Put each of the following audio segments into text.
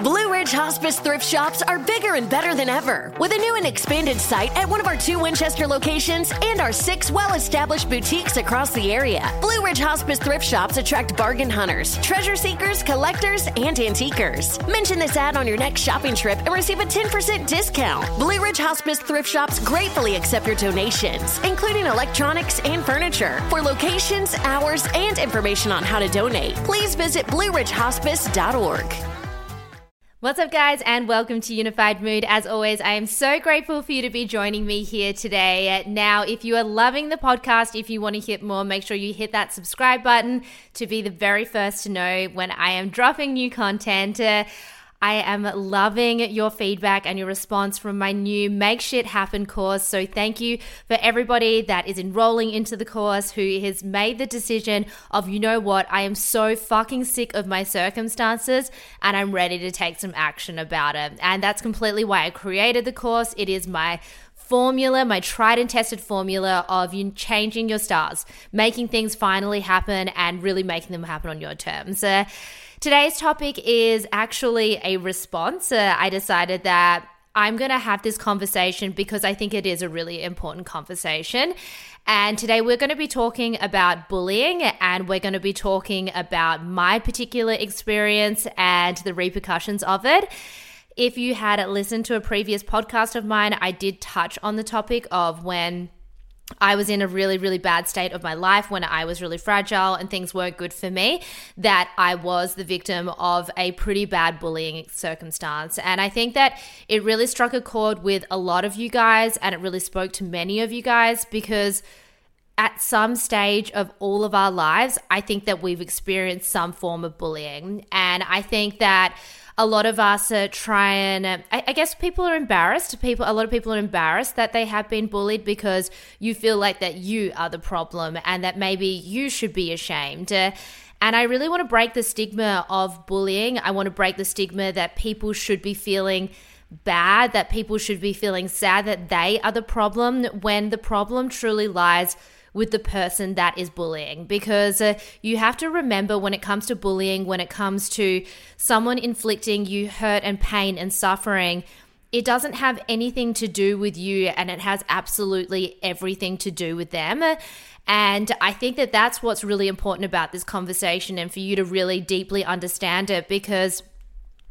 Blue Ridge Hospice thrift shops are bigger and better than ever, with a new and expanded site at one of our two Winchester locations and our six well established boutiques across the area. Blue Ridge Hospice thrift shops attract bargain hunters, treasure seekers, collectors, and antiquers. Mention this ad on your next shopping trip and receive a 10% discount. Blue Ridge Hospice thrift shops gratefully accept your donations, including electronics and furniture. For locations, hours, and information on how to donate, please visit blueridgehospice.org. What's up, guys, and welcome to Unified Mood. As always, I am so grateful for you to be joining me here today. Now, if you are loving the podcast, if you want to hear more, make sure you hit that subscribe button to be the very first to know when I am dropping new content. Uh, I am loving your feedback and your response from my new Make Shit Happen course. So, thank you for everybody that is enrolling into the course who has made the decision of, you know what, I am so fucking sick of my circumstances and I'm ready to take some action about it. And that's completely why I created the course. It is my formula, my tried and tested formula of you changing your stars, making things finally happen and really making them happen on your terms. Uh, Today's topic is actually a response. Uh, I decided that I'm going to have this conversation because I think it is a really important conversation. And today we're going to be talking about bullying and we're going to be talking about my particular experience and the repercussions of it. If you had listened to a previous podcast of mine, I did touch on the topic of when I was in a really, really bad state of my life when I was really fragile and things weren't good for me, that I was the victim of a pretty bad bullying circumstance. And I think that it really struck a chord with a lot of you guys and it really spoke to many of you guys because at some stage of all of our lives, I think that we've experienced some form of bullying. And I think that a lot of us are trying. I, I guess people are embarrassed. People, a lot of people are embarrassed that they have been bullied because you feel like that you are the problem and that maybe you should be ashamed. Uh, and I really want to break the stigma of bullying. I want to break the stigma that people should be feeling bad, that people should be feeling sad that they are the problem when the problem truly lies with the person that is bullying because uh, you have to remember when it comes to bullying, when it comes to someone inflicting you hurt and pain and suffering, it doesn't have anything to do with you and it has absolutely everything to do with them. And I think that that's what's really important about this conversation and for you to really deeply understand it because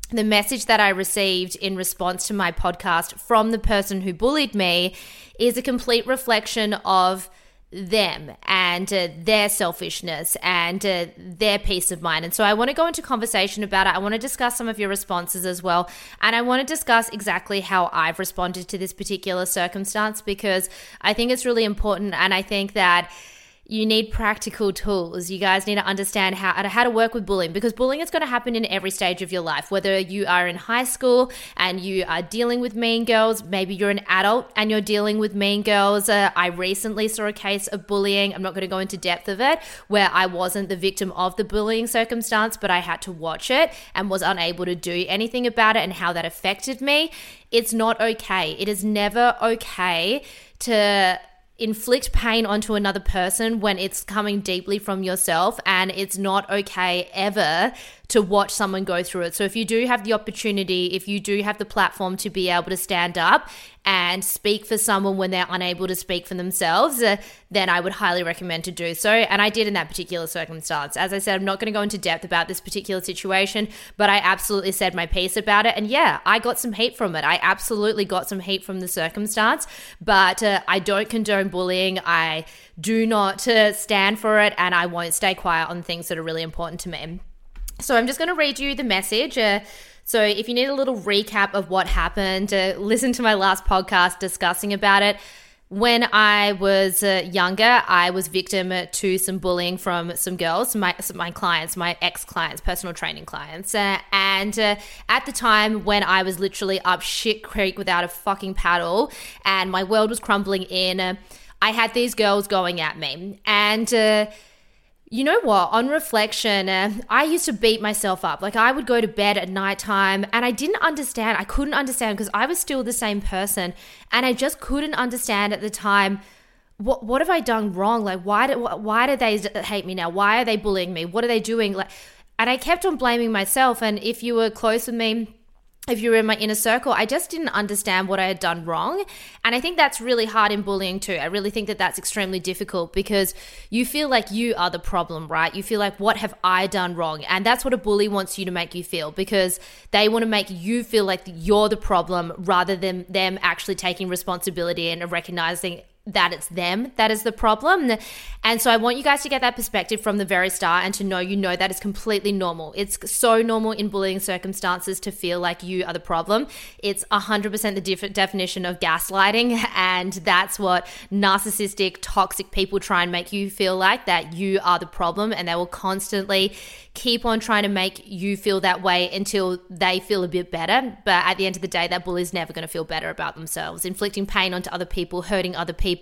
the message that I received in response to my podcast from the person who bullied me is a complete reflection of them and uh, their selfishness and uh, their peace of mind. And so I want to go into conversation about it. I want to discuss some of your responses as well. And I want to discuss exactly how I've responded to this particular circumstance because I think it's really important. And I think that you need practical tools. You guys need to understand how, how to work with bullying because bullying is going to happen in every stage of your life. Whether you are in high school and you are dealing with mean girls, maybe you're an adult and you're dealing with mean girls. Uh, I recently saw a case of bullying. I'm not going to go into depth of it, where I wasn't the victim of the bullying circumstance, but I had to watch it and was unable to do anything about it and how that affected me. It's not okay. It is never okay to inflict pain onto another person when it's coming deeply from yourself and it's not okay ever to watch someone go through it. So if you do have the opportunity, if you do have the platform to be able to stand up and speak for someone when they're unable to speak for themselves, uh, then I would highly recommend to do so. And I did in that particular circumstance. As I said, I'm not going to go into depth about this particular situation, but I absolutely said my piece about it. And yeah, I got some hate from it. I absolutely got some hate from the circumstance, but uh, I don't condone bullying. I do not uh, stand for it, and I won't stay quiet on things that are really important to me. So I'm just going to read you the message. Uh, so if you need a little recap of what happened, uh, listen to my last podcast discussing about it. When I was uh, younger, I was victim to some bullying from some girls, my, my clients, my ex clients, personal training clients. Uh, and uh, at the time when I was literally up shit creek without a fucking paddle and my world was crumbling in, uh, I had these girls going at me. And uh, you know what? On reflection, uh, I used to beat myself up. Like I would go to bed at nighttime and I didn't understand. I couldn't understand because I was still the same person and I just couldn't understand at the time what what have I done wrong? Like why did why do they hate me now? Why are they bullying me? What are they doing? Like and I kept on blaming myself and if you were close with me if you were in my inner circle, I just didn't understand what I had done wrong. And I think that's really hard in bullying too. I really think that that's extremely difficult because you feel like you are the problem, right? You feel like, what have I done wrong? And that's what a bully wants you to make you feel because they want to make you feel like you're the problem rather than them actually taking responsibility and recognizing that it's them that is the problem. And so I want you guys to get that perspective from the very start and to know you know that is completely normal. It's so normal in bullying circumstances to feel like you are the problem. It's 100% the def- definition of gaslighting. And that's what narcissistic, toxic people try and make you feel like that you are the problem. And they will constantly keep on trying to make you feel that way until they feel a bit better. But at the end of the day, that bully is never going to feel better about themselves. Inflicting pain onto other people, hurting other people,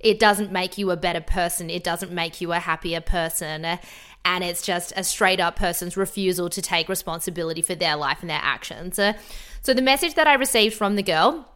it doesn't make you a better person. It doesn't make you a happier person. And it's just a straight up person's refusal to take responsibility for their life and their actions. So the message that I received from the girl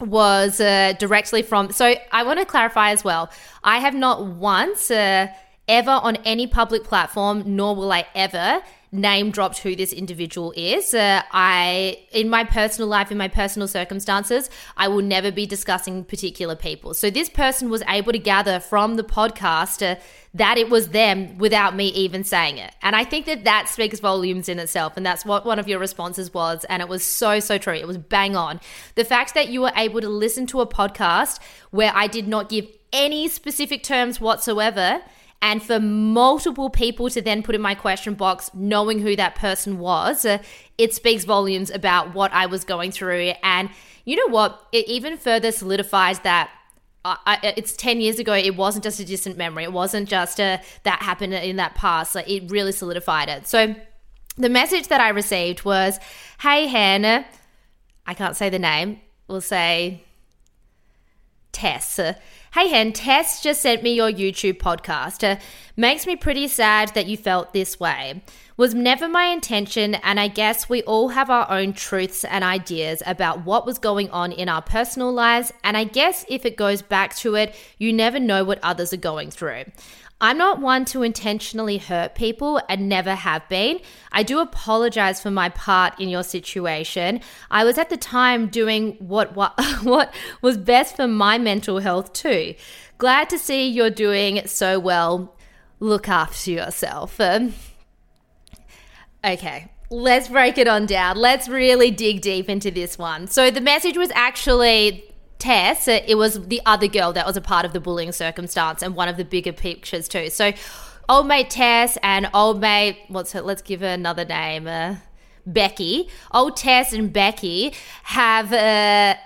was uh, directly from. So I want to clarify as well. I have not once. Uh, ever on any public platform, nor will I ever name dropped who this individual is. Uh, I, in my personal life, in my personal circumstances, I will never be discussing particular people. So this person was able to gather from the podcast uh, that it was them without me even saying it. And I think that that speaks volumes in itself. And that's what one of your responses was. And it was so, so true. It was bang on. The fact that you were able to listen to a podcast where I did not give any specific terms whatsoever and for multiple people to then put in my question box knowing who that person was uh, it speaks volumes about what i was going through. And you know what? It even further solidifies that I, it's 10 years ago it wasn't just a distant memory. It wasn't just a, that happened in that past. Like it really solidified it. So the message that i received was hey hannah. I can't say the name. We'll say tess Hey Hen, Tess just sent me your YouTube podcast. Makes me pretty sad that you felt this way. Was never my intention, and I guess we all have our own truths and ideas about what was going on in our personal lives. And I guess if it goes back to it, you never know what others are going through. I'm not one to intentionally hurt people and never have been. I do apologize for my part in your situation. I was at the time doing what what, what was best for my mental health too. Glad to see you're doing so well. Look after yourself. Um, okay, let's break it on down. Let's really dig deep into this one. So the message was actually Tess, it was the other girl that was a part of the bullying circumstance and one of the bigger pictures too. So, old mate Tess and old mate, what's her? Let's give her another name. Uh, Becky. Old Tess and Becky have. Uh,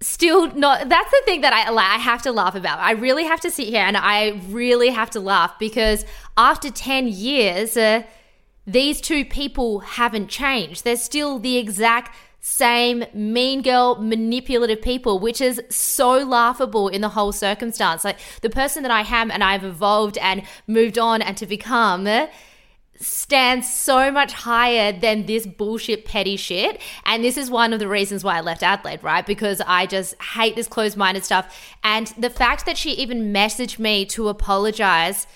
still not that's the thing that I I have to laugh about. I really have to sit here and I really have to laugh because after 10 years uh, these two people haven't changed. They're still the exact same mean girl, manipulative people, which is so laughable in the whole circumstance. Like the person that I am and I've evolved and moved on and to become stands so much higher than this bullshit petty shit. And this is one of the reasons why I left Adelaide, right? Because I just hate this closed minded stuff. And the fact that she even messaged me to apologize,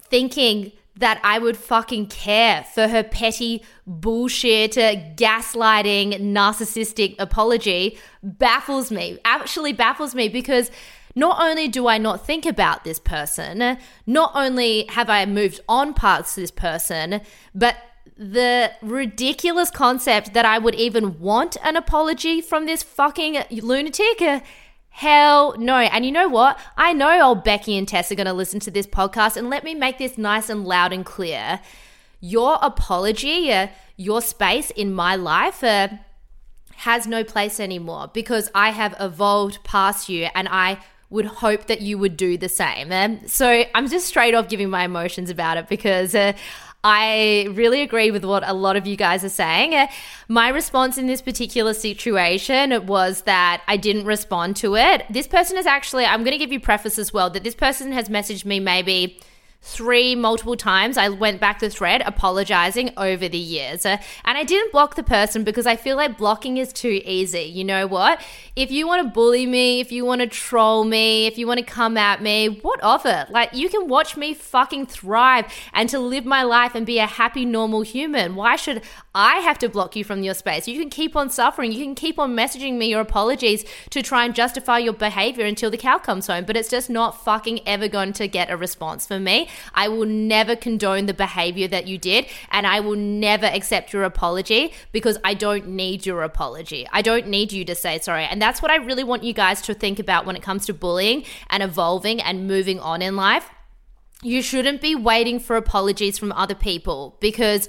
thinking that I would fucking care for her petty bullshit, uh, gaslighting, narcissistic apology baffles me. Actually, baffles me because not only do I not think about this person, not only have I moved on past this person, but the ridiculous concept that I would even want an apology from this fucking lunatic uh, Hell no. And you know what? I know old Becky and Tess are going to listen to this podcast, and let me make this nice and loud and clear. Your apology, uh, your space in my life, uh, has no place anymore because I have evolved past you and I would hope that you would do the same. Um, so I'm just straight off giving my emotions about it because uh, I really agree with what a lot of you guys are saying. Uh, my response in this particular situation was that I didn't respond to it. This person is actually, I'm going to give you preface as well, that this person has messaged me maybe three multiple times i went back the thread apologizing over the years. Uh, and i didn't block the person because i feel like blocking is too easy. You know what? If you want to bully me if you want to troll me if you want to come at me what of it? Like you can watch me fucking thrive and to live my life and be a happy normal human. Why should i have to block you from your space? You can keep on suffering. You can keep on messaging me your apologies to try and justify your behavior until the cow comes home but it's just not fucking ever going to get a response from me I will never condone the behavior that you did, and I will never accept your apology because I don't need your apology. I don't need you to say sorry. And that's what I really want you guys to think about when it comes to bullying and evolving and moving on in life. You shouldn't be waiting for apologies from other people because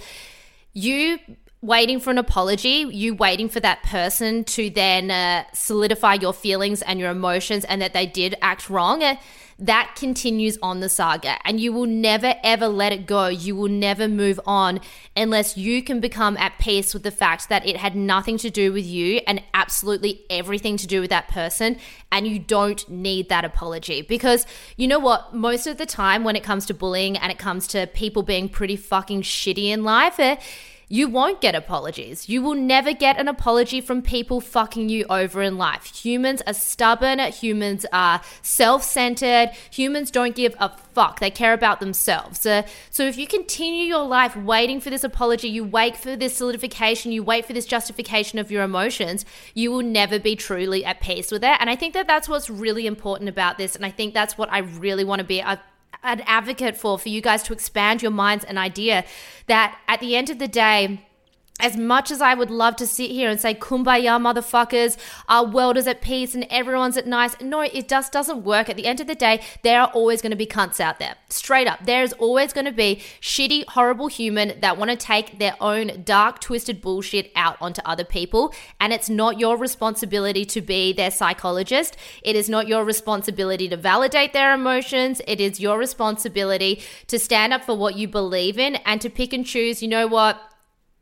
you waiting for an apology, you waiting for that person to then uh, solidify your feelings and your emotions and that they did act wrong. Uh, that continues on the saga and you will never ever let it go. You will never move on unless you can become at peace with the fact that it had nothing to do with you and absolutely everything to do with that person. And you don't need that apology because you know what? Most of the time, when it comes to bullying and it comes to people being pretty fucking shitty in life, eh, you won't get apologies. You will never get an apology from people fucking you over in life. Humans are stubborn, humans are self centered, humans don't give a fuck. They care about themselves. Uh, so if you continue your life waiting for this apology, you wait for this solidification, you wait for this justification of your emotions, you will never be truly at peace with it. And I think that that's what's really important about this. And I think that's what I really want to be. I, an advocate for for you guys to expand your minds and idea that at the end of the day as much as I would love to sit here and say, Kumbaya, motherfuckers, our world is at peace and everyone's at nice. No, it just doesn't work. At the end of the day, there are always going to be cunts out there. Straight up. There's always going to be shitty, horrible human that want to take their own dark, twisted bullshit out onto other people. And it's not your responsibility to be their psychologist. It is not your responsibility to validate their emotions. It is your responsibility to stand up for what you believe in and to pick and choose, you know what?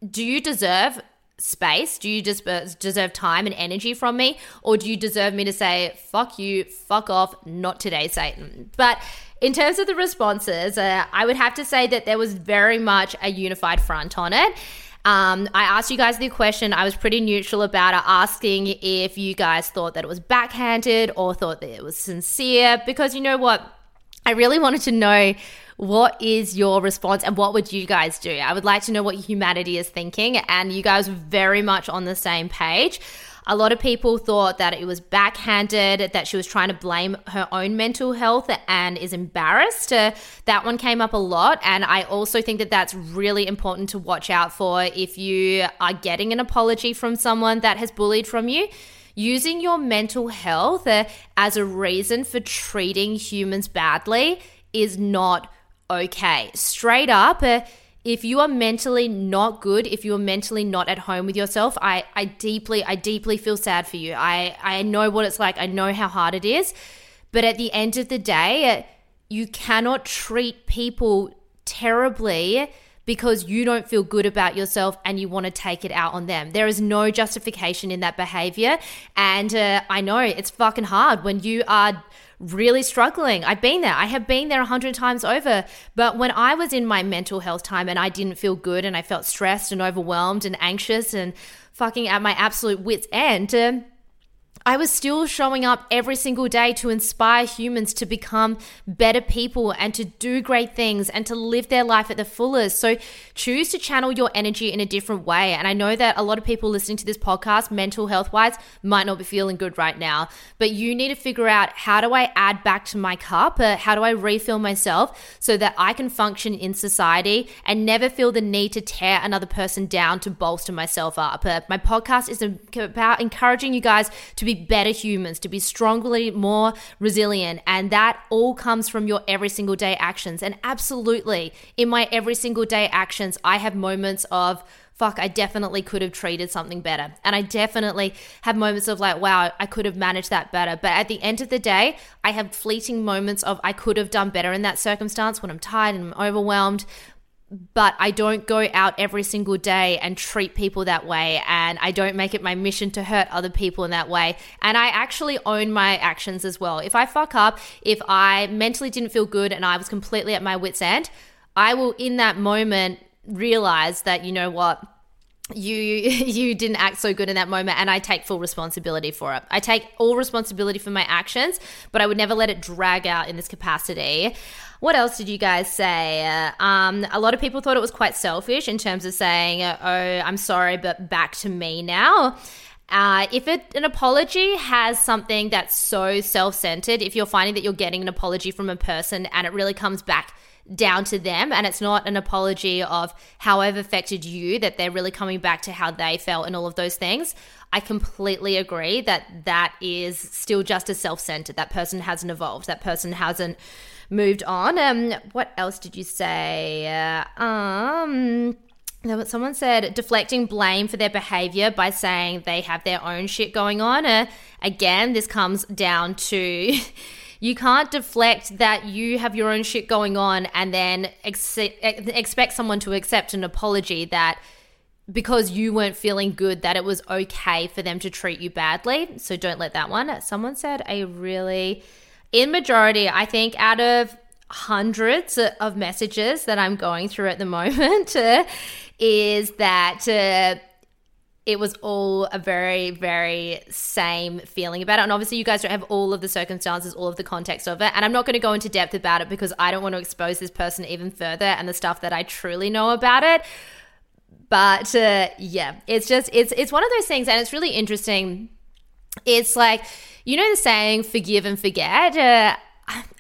Do you deserve space? Do you deserve time and energy from me? Or do you deserve me to say, fuck you, fuck off, not today, Satan? But in terms of the responses, uh, I would have to say that there was very much a unified front on it. Um, I asked you guys the question. I was pretty neutral about it, asking if you guys thought that it was backhanded or thought that it was sincere, because you know what? I really wanted to know what is your response and what would you guys do? I would like to know what humanity is thinking, and you guys were very much on the same page. A lot of people thought that it was backhanded, that she was trying to blame her own mental health and is embarrassed. Uh, that one came up a lot. And I also think that that's really important to watch out for if you are getting an apology from someone that has bullied from you using your mental health uh, as a reason for treating humans badly is not okay. Straight up, uh, if you are mentally not good, if you are mentally not at home with yourself, I, I deeply, I deeply feel sad for you. I, I know what it's like. I know how hard it is. But at the end of the day, uh, you cannot treat people terribly because you don't feel good about yourself and you want to take it out on them. There is no justification in that behavior. And uh, I know it's fucking hard when you are really struggling. I've been there. I have been there a hundred times over. But when I was in my mental health time and I didn't feel good and I felt stressed and overwhelmed and anxious and fucking at my absolute wits' end, uh, I was still showing up every single day to inspire humans to become better people and to do great things and to live their life at the fullest. So choose to channel your energy in a different way. And I know that a lot of people listening to this podcast, mental health wise, might not be feeling good right now, but you need to figure out how do I add back to my cup? Uh, how do I refill myself so that I can function in society and never feel the need to tear another person down to bolster myself up? Uh, my podcast is about encouraging you guys to be better humans, to be strongly more resilient. And that all comes from your every single day actions. And absolutely, in my every single day actions, I have moments of, fuck, I definitely could have treated something better. And I definitely have moments of like, wow, I could have managed that better. But at the end of the day, I have fleeting moments of I could have done better in that circumstance when I'm tired and I'm overwhelmed. But I don't go out every single day and treat people that way. And I don't make it my mission to hurt other people in that way. And I actually own my actions as well. If I fuck up, if I mentally didn't feel good and I was completely at my wits' end, I will in that moment realize that, you know what? You you didn't act so good in that moment and i take full responsibility for it. I take all responsibility for my actions but i would never let it drag out in this capacity. What else did you guys say? Um, a lot of people thought it was quite selfish in terms of saying oh i'm sorry but back to me now. Uh, if it, an apology has something that's so self-centered if you're finding that you're getting an apology from a person and it really comes back down to them and it's not an apology of how I've affected you that they're really coming back to how they felt and all of those things. I completely agree that that is still just as self-centered. That person hasn't evolved. That person hasn't moved on. Um what else did you say? Uh, um Someone said deflecting blame for their behavior by saying they have their own shit going on. Uh, again, this comes down to You can't deflect that you have your own shit going on and then ex- expect someone to accept an apology that because you weren't feeling good that it was okay for them to treat you badly. So don't let that one. Someone said a really in majority, I think out of hundreds of messages that I'm going through at the moment uh, is that uh, it was all a very, very same feeling about it. And obviously, you guys don't have all of the circumstances, all of the context of it. And I'm not going to go into depth about it because I don't want to expose this person even further and the stuff that I truly know about it. But uh, yeah, it's just it's it's one of those things, and it's really interesting. It's like you know the saying "forgive and forget." Uh,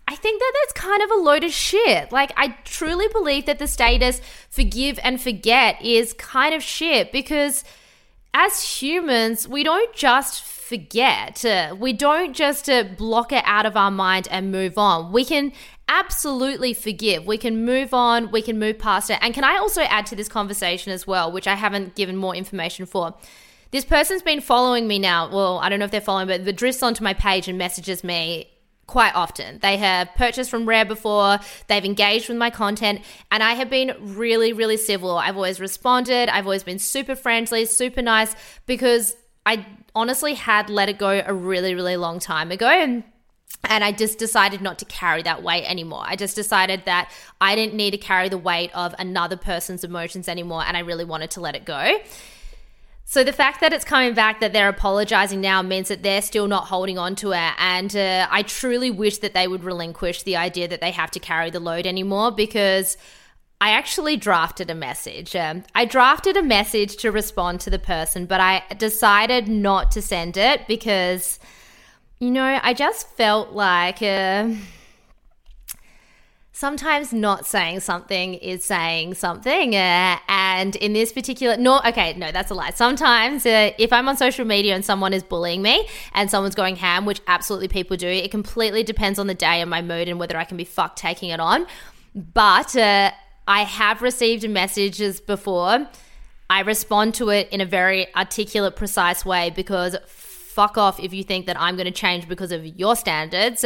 I think that that's kind of a load of shit. Like, I truly believe that the status forgive and forget is kind of shit because as humans, we don't just forget. Uh, we don't just uh, block it out of our mind and move on. We can absolutely forgive. We can move on. We can move past it. And can I also add to this conversation as well, which I haven't given more information for? This person's been following me now. Well, I don't know if they're following, but the drifts onto my page and messages me quite often. They have purchased from Rare before, they've engaged with my content, and I have been really, really civil. I've always responded, I've always been super friendly, super nice, because I honestly had let it go a really, really long time ago. And and I just decided not to carry that weight anymore. I just decided that I didn't need to carry the weight of another person's emotions anymore, and I really wanted to let it go. So the fact that it's coming back that they're apologizing now means that they're still not holding on to it. And uh, I truly wish that they would relinquish the idea that they have to carry the load anymore because I actually drafted a message. Um, I drafted a message to respond to the person, but I decided not to send it because, you know, I just felt like. Uh, sometimes not saying something is saying something. Uh, and in this particular, no, okay, no, that's a lie. Sometimes uh, if I'm on social media and someone is bullying me and someone's going ham, which absolutely people do, it completely depends on the day and my mood and whether I can be fucked taking it on. But uh, I have received messages before. I respond to it in a very articulate, precise way because fuck off if you think that I'm going to change because of your standards.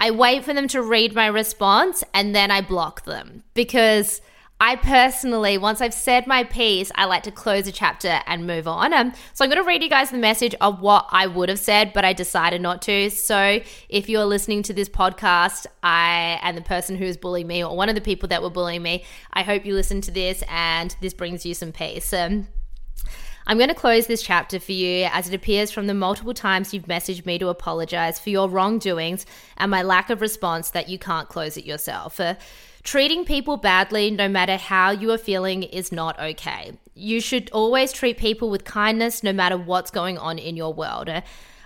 I wait for them to read my response and then I block them because I personally, once I've said my piece, I like to close a chapter and move on. Um, so I'm going to read you guys the message of what I would have said, but I decided not to. So if you're listening to this podcast, I and the person who is bullying me, or one of the people that were bullying me, I hope you listen to this and this brings you some peace. Um, I'm going to close this chapter for you as it appears from the multiple times you've messaged me to apologize for your wrongdoings and my lack of response that you can't close it yourself. Uh, treating people badly, no matter how you are feeling, is not okay. You should always treat people with kindness no matter what's going on in your world.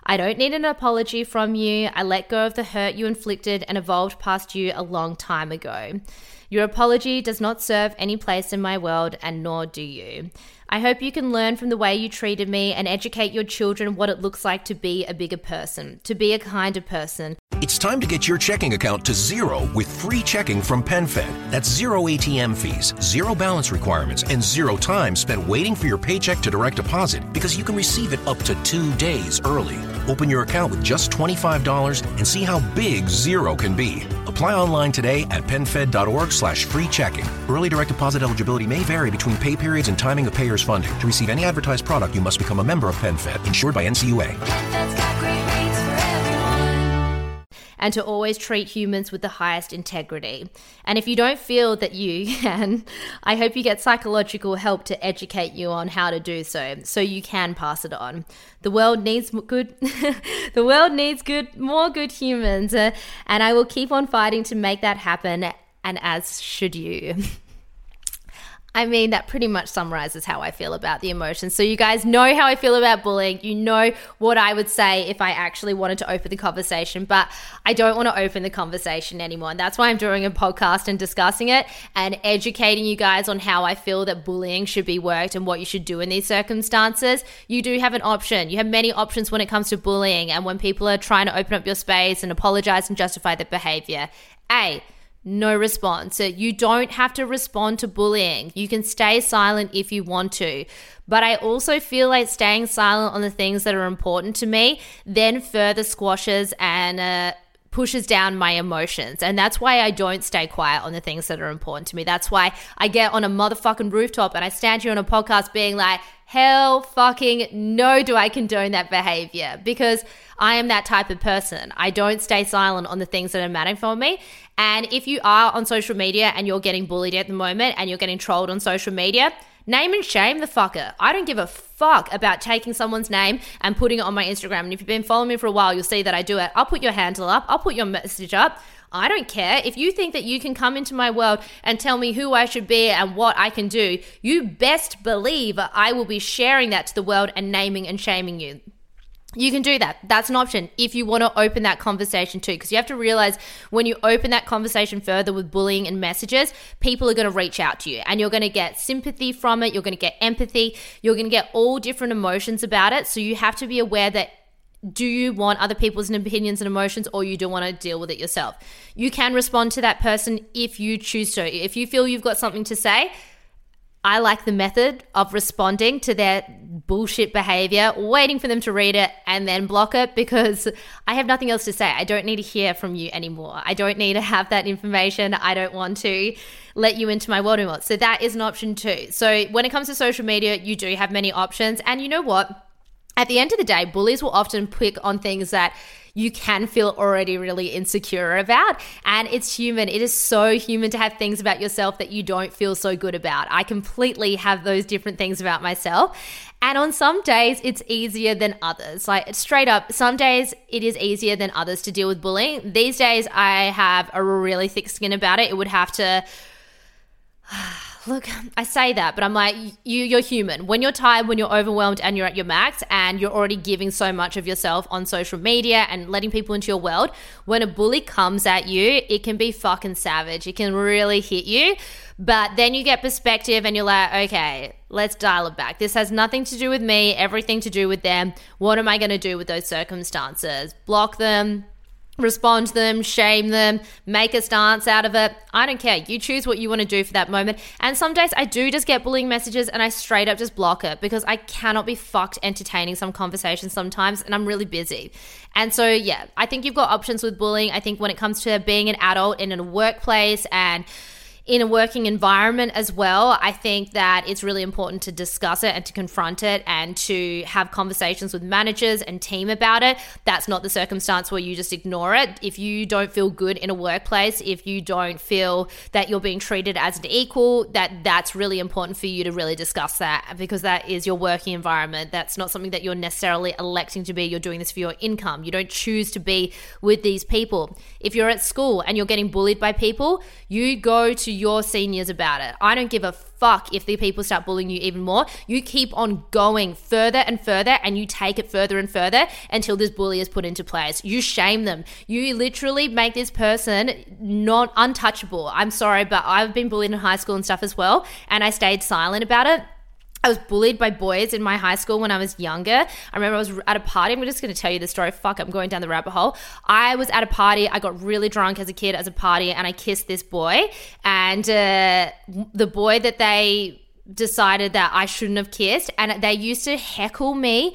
I don't need an apology from you. I let go of the hurt you inflicted and evolved past you a long time ago. Your apology does not serve any place in my world, and nor do you. I hope you can learn from the way you treated me and educate your children what it looks like to be a bigger person, to be a kinder person. It's time to get your checking account to zero with free checking from PenFed. That's zero ATM fees, zero balance requirements, and zero time spent waiting for your paycheck to direct deposit because you can receive it up to two days early. Open your account with just $25 and see how big zero can be Apply online today at PenFed.org slash free checking. Early direct deposit eligibility may vary between pay periods and timing of payer's funding. To receive any advertised product, you must become a member of PenFed, insured by NCUA. and to always treat humans with the highest integrity. And if you don't feel that you can, I hope you get psychological help to educate you on how to do so, so you can pass it on. The world needs good, the world needs good, more good humans, uh, and I will keep on fighting to make that happen. And as should you. I mean, that pretty much summarizes how I feel about the emotions. So, you guys know how I feel about bullying. You know what I would say if I actually wanted to open the conversation, but I don't want to open the conversation anymore. And that's why I'm doing a podcast and discussing it and educating you guys on how I feel that bullying should be worked and what you should do in these circumstances. You do have an option. You have many options when it comes to bullying and when people are trying to open up your space and apologize and justify their behavior. A, no response. So you don't have to respond to bullying. You can stay silent if you want to. But I also feel like staying silent on the things that are important to me then further squashes and uh, pushes down my emotions. And that's why I don't stay quiet on the things that are important to me. That's why I get on a motherfucking rooftop and I stand here on a podcast being like, hell fucking no, do I condone that behavior because I am that type of person. I don't stay silent on the things that are mattering for me. And if you are on social media and you're getting bullied at the moment and you're getting trolled on social media, name and shame the fucker. I don't give a fuck about taking someone's name and putting it on my Instagram. And if you've been following me for a while, you'll see that I do it. I'll put your handle up, I'll put your message up. I don't care. If you think that you can come into my world and tell me who I should be and what I can do, you best believe I will be sharing that to the world and naming and shaming you. You can do that. That's an option if you want to open that conversation too. Because you have to realize when you open that conversation further with bullying and messages, people are going to reach out to you and you're going to get sympathy from it. You're going to get empathy. You're going to get all different emotions about it. So you have to be aware that do you want other people's opinions and emotions or you do want to deal with it yourself? You can respond to that person if you choose to. If you feel you've got something to say, I like the method of responding to their bullshit behavior, waiting for them to read it and then block it because I have nothing else to say. I don't need to hear from you anymore. I don't need to have that information. I don't want to let you into my world anymore. So that is an option too. So when it comes to social media, you do have many options. And you know what? at the end of the day, bullies will often pick on things that you can feel already really insecure about. And it's human. It is so human to have things about yourself that you don't feel so good about. I completely have those different things about myself. And on some days, it's easier than others. Like, straight up, some days it is easier than others to deal with bullying. These days, I have a really thick skin about it. It would have to look, I say that, but I'm like, you, you're human. When you're tired, when you're overwhelmed, and you're at your max, and you're already giving so much of yourself on social media and letting people into your world, when a bully comes at you, it can be fucking savage. It can really hit you. But then you get perspective and you're like, okay, let's dial it back. This has nothing to do with me, everything to do with them. What am I going to do with those circumstances? Block them, respond to them, shame them, make a stance out of it. I don't care. You choose what you want to do for that moment. And some days I do just get bullying messages and I straight up just block it because I cannot be fucked entertaining some conversations sometimes and I'm really busy. And so, yeah, I think you've got options with bullying. I think when it comes to being an adult in a workplace and in a working environment as well, I think that it's really important to discuss it and to confront it and to have conversations with managers and team about it. That's not the circumstance where you just ignore it. If you don't feel good in a workplace, if you don't feel that you're being treated as an equal, that that's really important for you to really discuss that because that is your working environment. That's not something that you're necessarily electing to be. You're doing this for your income. You don't choose to be with these people. If you're at school and you're getting bullied by people, you go to your seniors about it. I don't give a fuck if the people start bullying you even more. You keep on going further and further and you take it further and further until this bully is put into place. You shame them. You literally make this person not untouchable. I'm sorry, but I've been bullied in high school and stuff as well, and I stayed silent about it I was bullied by boys in my high school when I was younger. I remember I was at a party. I'm just going to tell you the story. Fuck, I'm going down the rabbit hole. I was at a party. I got really drunk as a kid as a party, and I kissed this boy. And uh, the boy that they decided that I shouldn't have kissed, and they used to heckle me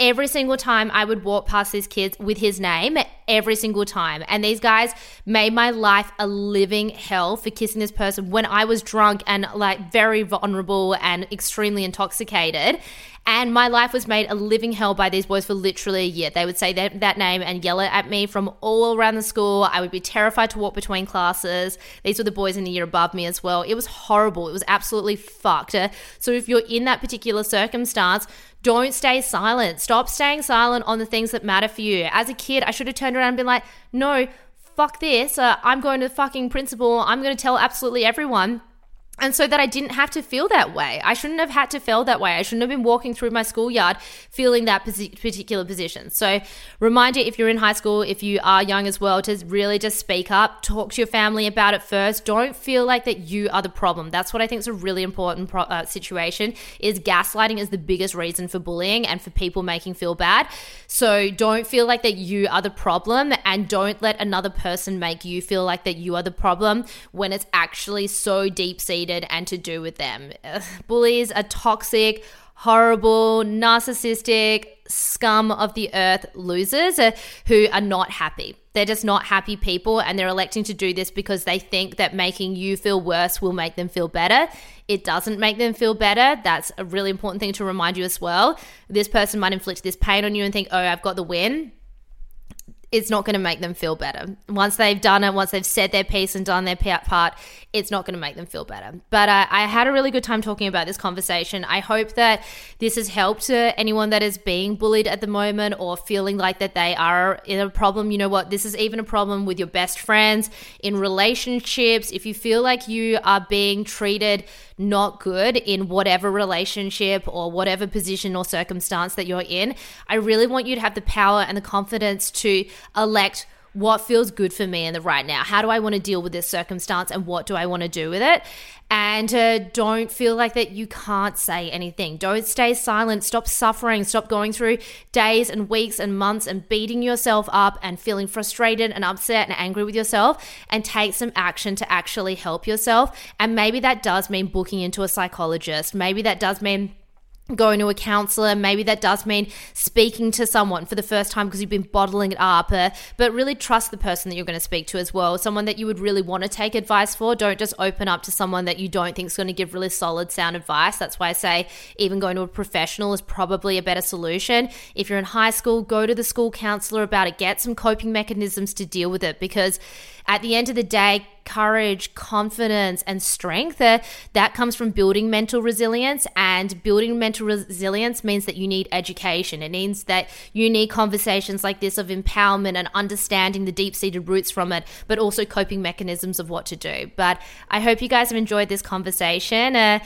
every single time I would walk past these kids with his name, every single time. And these guys made my life a living hell for kissing this person when I was drunk and like very vulnerable and extremely intoxicated. And my life was made a living hell by these boys for literally a year. They would say that, that name and yell it at me from all around the school. I would be terrified to walk between classes. These were the boys in the year above me as well. It was horrible. It was absolutely fucked. So if you're in that particular circumstance, don't stay silent. Stop staying silent on the things that matter for you. As a kid, I should have turned around and been like, no, fuck this. Uh, I'm going to the fucking principal. I'm going to tell absolutely everyone and so that I didn't have to feel that way. I shouldn't have had to feel that way. I shouldn't have been walking through my schoolyard feeling that particular position. So, reminder if you're in high school, if you are young as well, to really just speak up, talk to your family about it first. Don't feel like that you are the problem. That's what I think is a really important pro- uh, situation. Is gaslighting is the biggest reason for bullying and for people making feel bad. So, don't feel like that you are the problem, and don't let another person make you feel like that you are the problem when it's actually so deep seated and to do with them. Bullies are toxic, horrible, narcissistic, scum of the earth losers uh, who are not happy. They're just not happy people, and they're electing to do this because they think that making you feel worse will make them feel better. It doesn't make them feel better. That's a really important thing to remind you as well. This person might inflict this pain on you and think, oh, I've got the win it's not going to make them feel better. Once they've done it, once they've said their piece and done their part, it's not going to make them feel better. But uh, I had a really good time talking about this conversation. I hope that this has helped uh, anyone that is being bullied at the moment or feeling like that they are in a problem. You know what? This is even a problem with your best friends, in relationships. If you feel like you are being treated not good in whatever relationship or whatever position or circumstance that you're in, I really want you to have the power and the confidence to elect what feels good for me in the right now. How do I want to deal with this circumstance and what do I want to do with it? And uh, don't feel like that you can't say anything. Don't stay silent. Stop suffering. Stop going through days and weeks and months and beating yourself up and feeling frustrated and upset and angry with yourself and take some action to actually help yourself. And maybe that does mean booking into a psychologist. Maybe that does mean going to a counselor. Maybe that does mean speaking to someone for the first time because you've been bottling it up. Uh, but really trust the person that you're going to speak to as well. Someone that you would really want to take advice for. Don't just open up to someone that you don't think is going to give really solid, sound advice. That's why I say even going to a professional is probably a better solution. If you're in high school, go to the school counselor about it. Get some coping mechanisms to deal with it because at the end of the day, courage, confidence, and strength, uh, that comes from building mental resilience. And building mental resilience means that you need education. It means that you need conversations like this of empowerment and understanding the deep seated roots from it, but also coping mechanisms of what to do. But I hope you guys have enjoyed this conversation. Uh,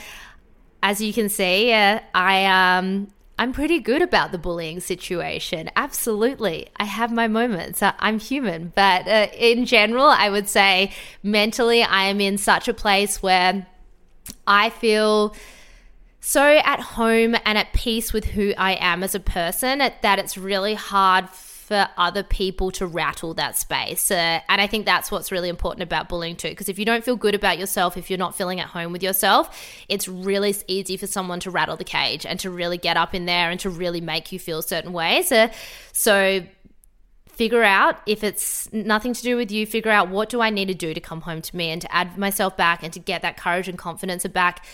as you can see, uh, I um, I'm pretty good about the bullying situation. Absolutely. I have my moments. I'm human. But uh, in general, I would say mentally, I am in such a place where I feel so at home and at peace with who I am as a person that it's really hard for other people to rattle that space. Uh, and I think that's what's really important about bullying too. Because if you don't feel good about yourself, if you're not feeling at home with yourself, it's really easy for someone to rattle the cage and to really get up in there and to really make you feel certain ways. So figure out if it's nothing to do with you figure out what do i need to do to come home to me and to add myself back and to get that courage and confidence back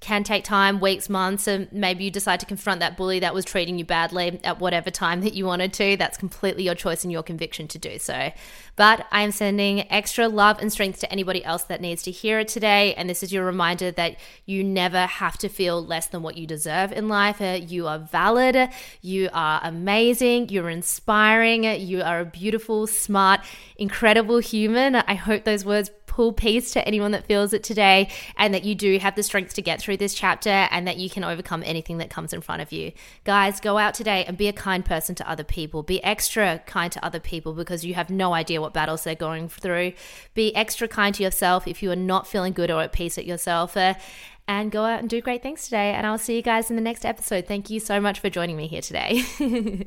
can take time, weeks, months, and maybe you decide to confront that bully that was treating you badly at whatever time that you wanted to. That's completely your choice and your conviction to do so. But I am sending extra love and strength to anybody else that needs to hear it today. And this is your reminder that you never have to feel less than what you deserve in life. Uh, you are valid, you are amazing, you're inspiring, you are a beautiful, smart, incredible human. I hope those words pull peace to anyone that feels it today and that you do have the strength to get through this chapter and that you can overcome anything that comes in front of you. Guys, go out today and be a kind person to other people. Be extra kind to other people because you have no idea what battles they're going through. Be extra kind to yourself if you are not feeling good or at peace at yourself. Uh, and go out and do great things today. And I'll see you guys in the next episode. Thank you so much for joining me here today.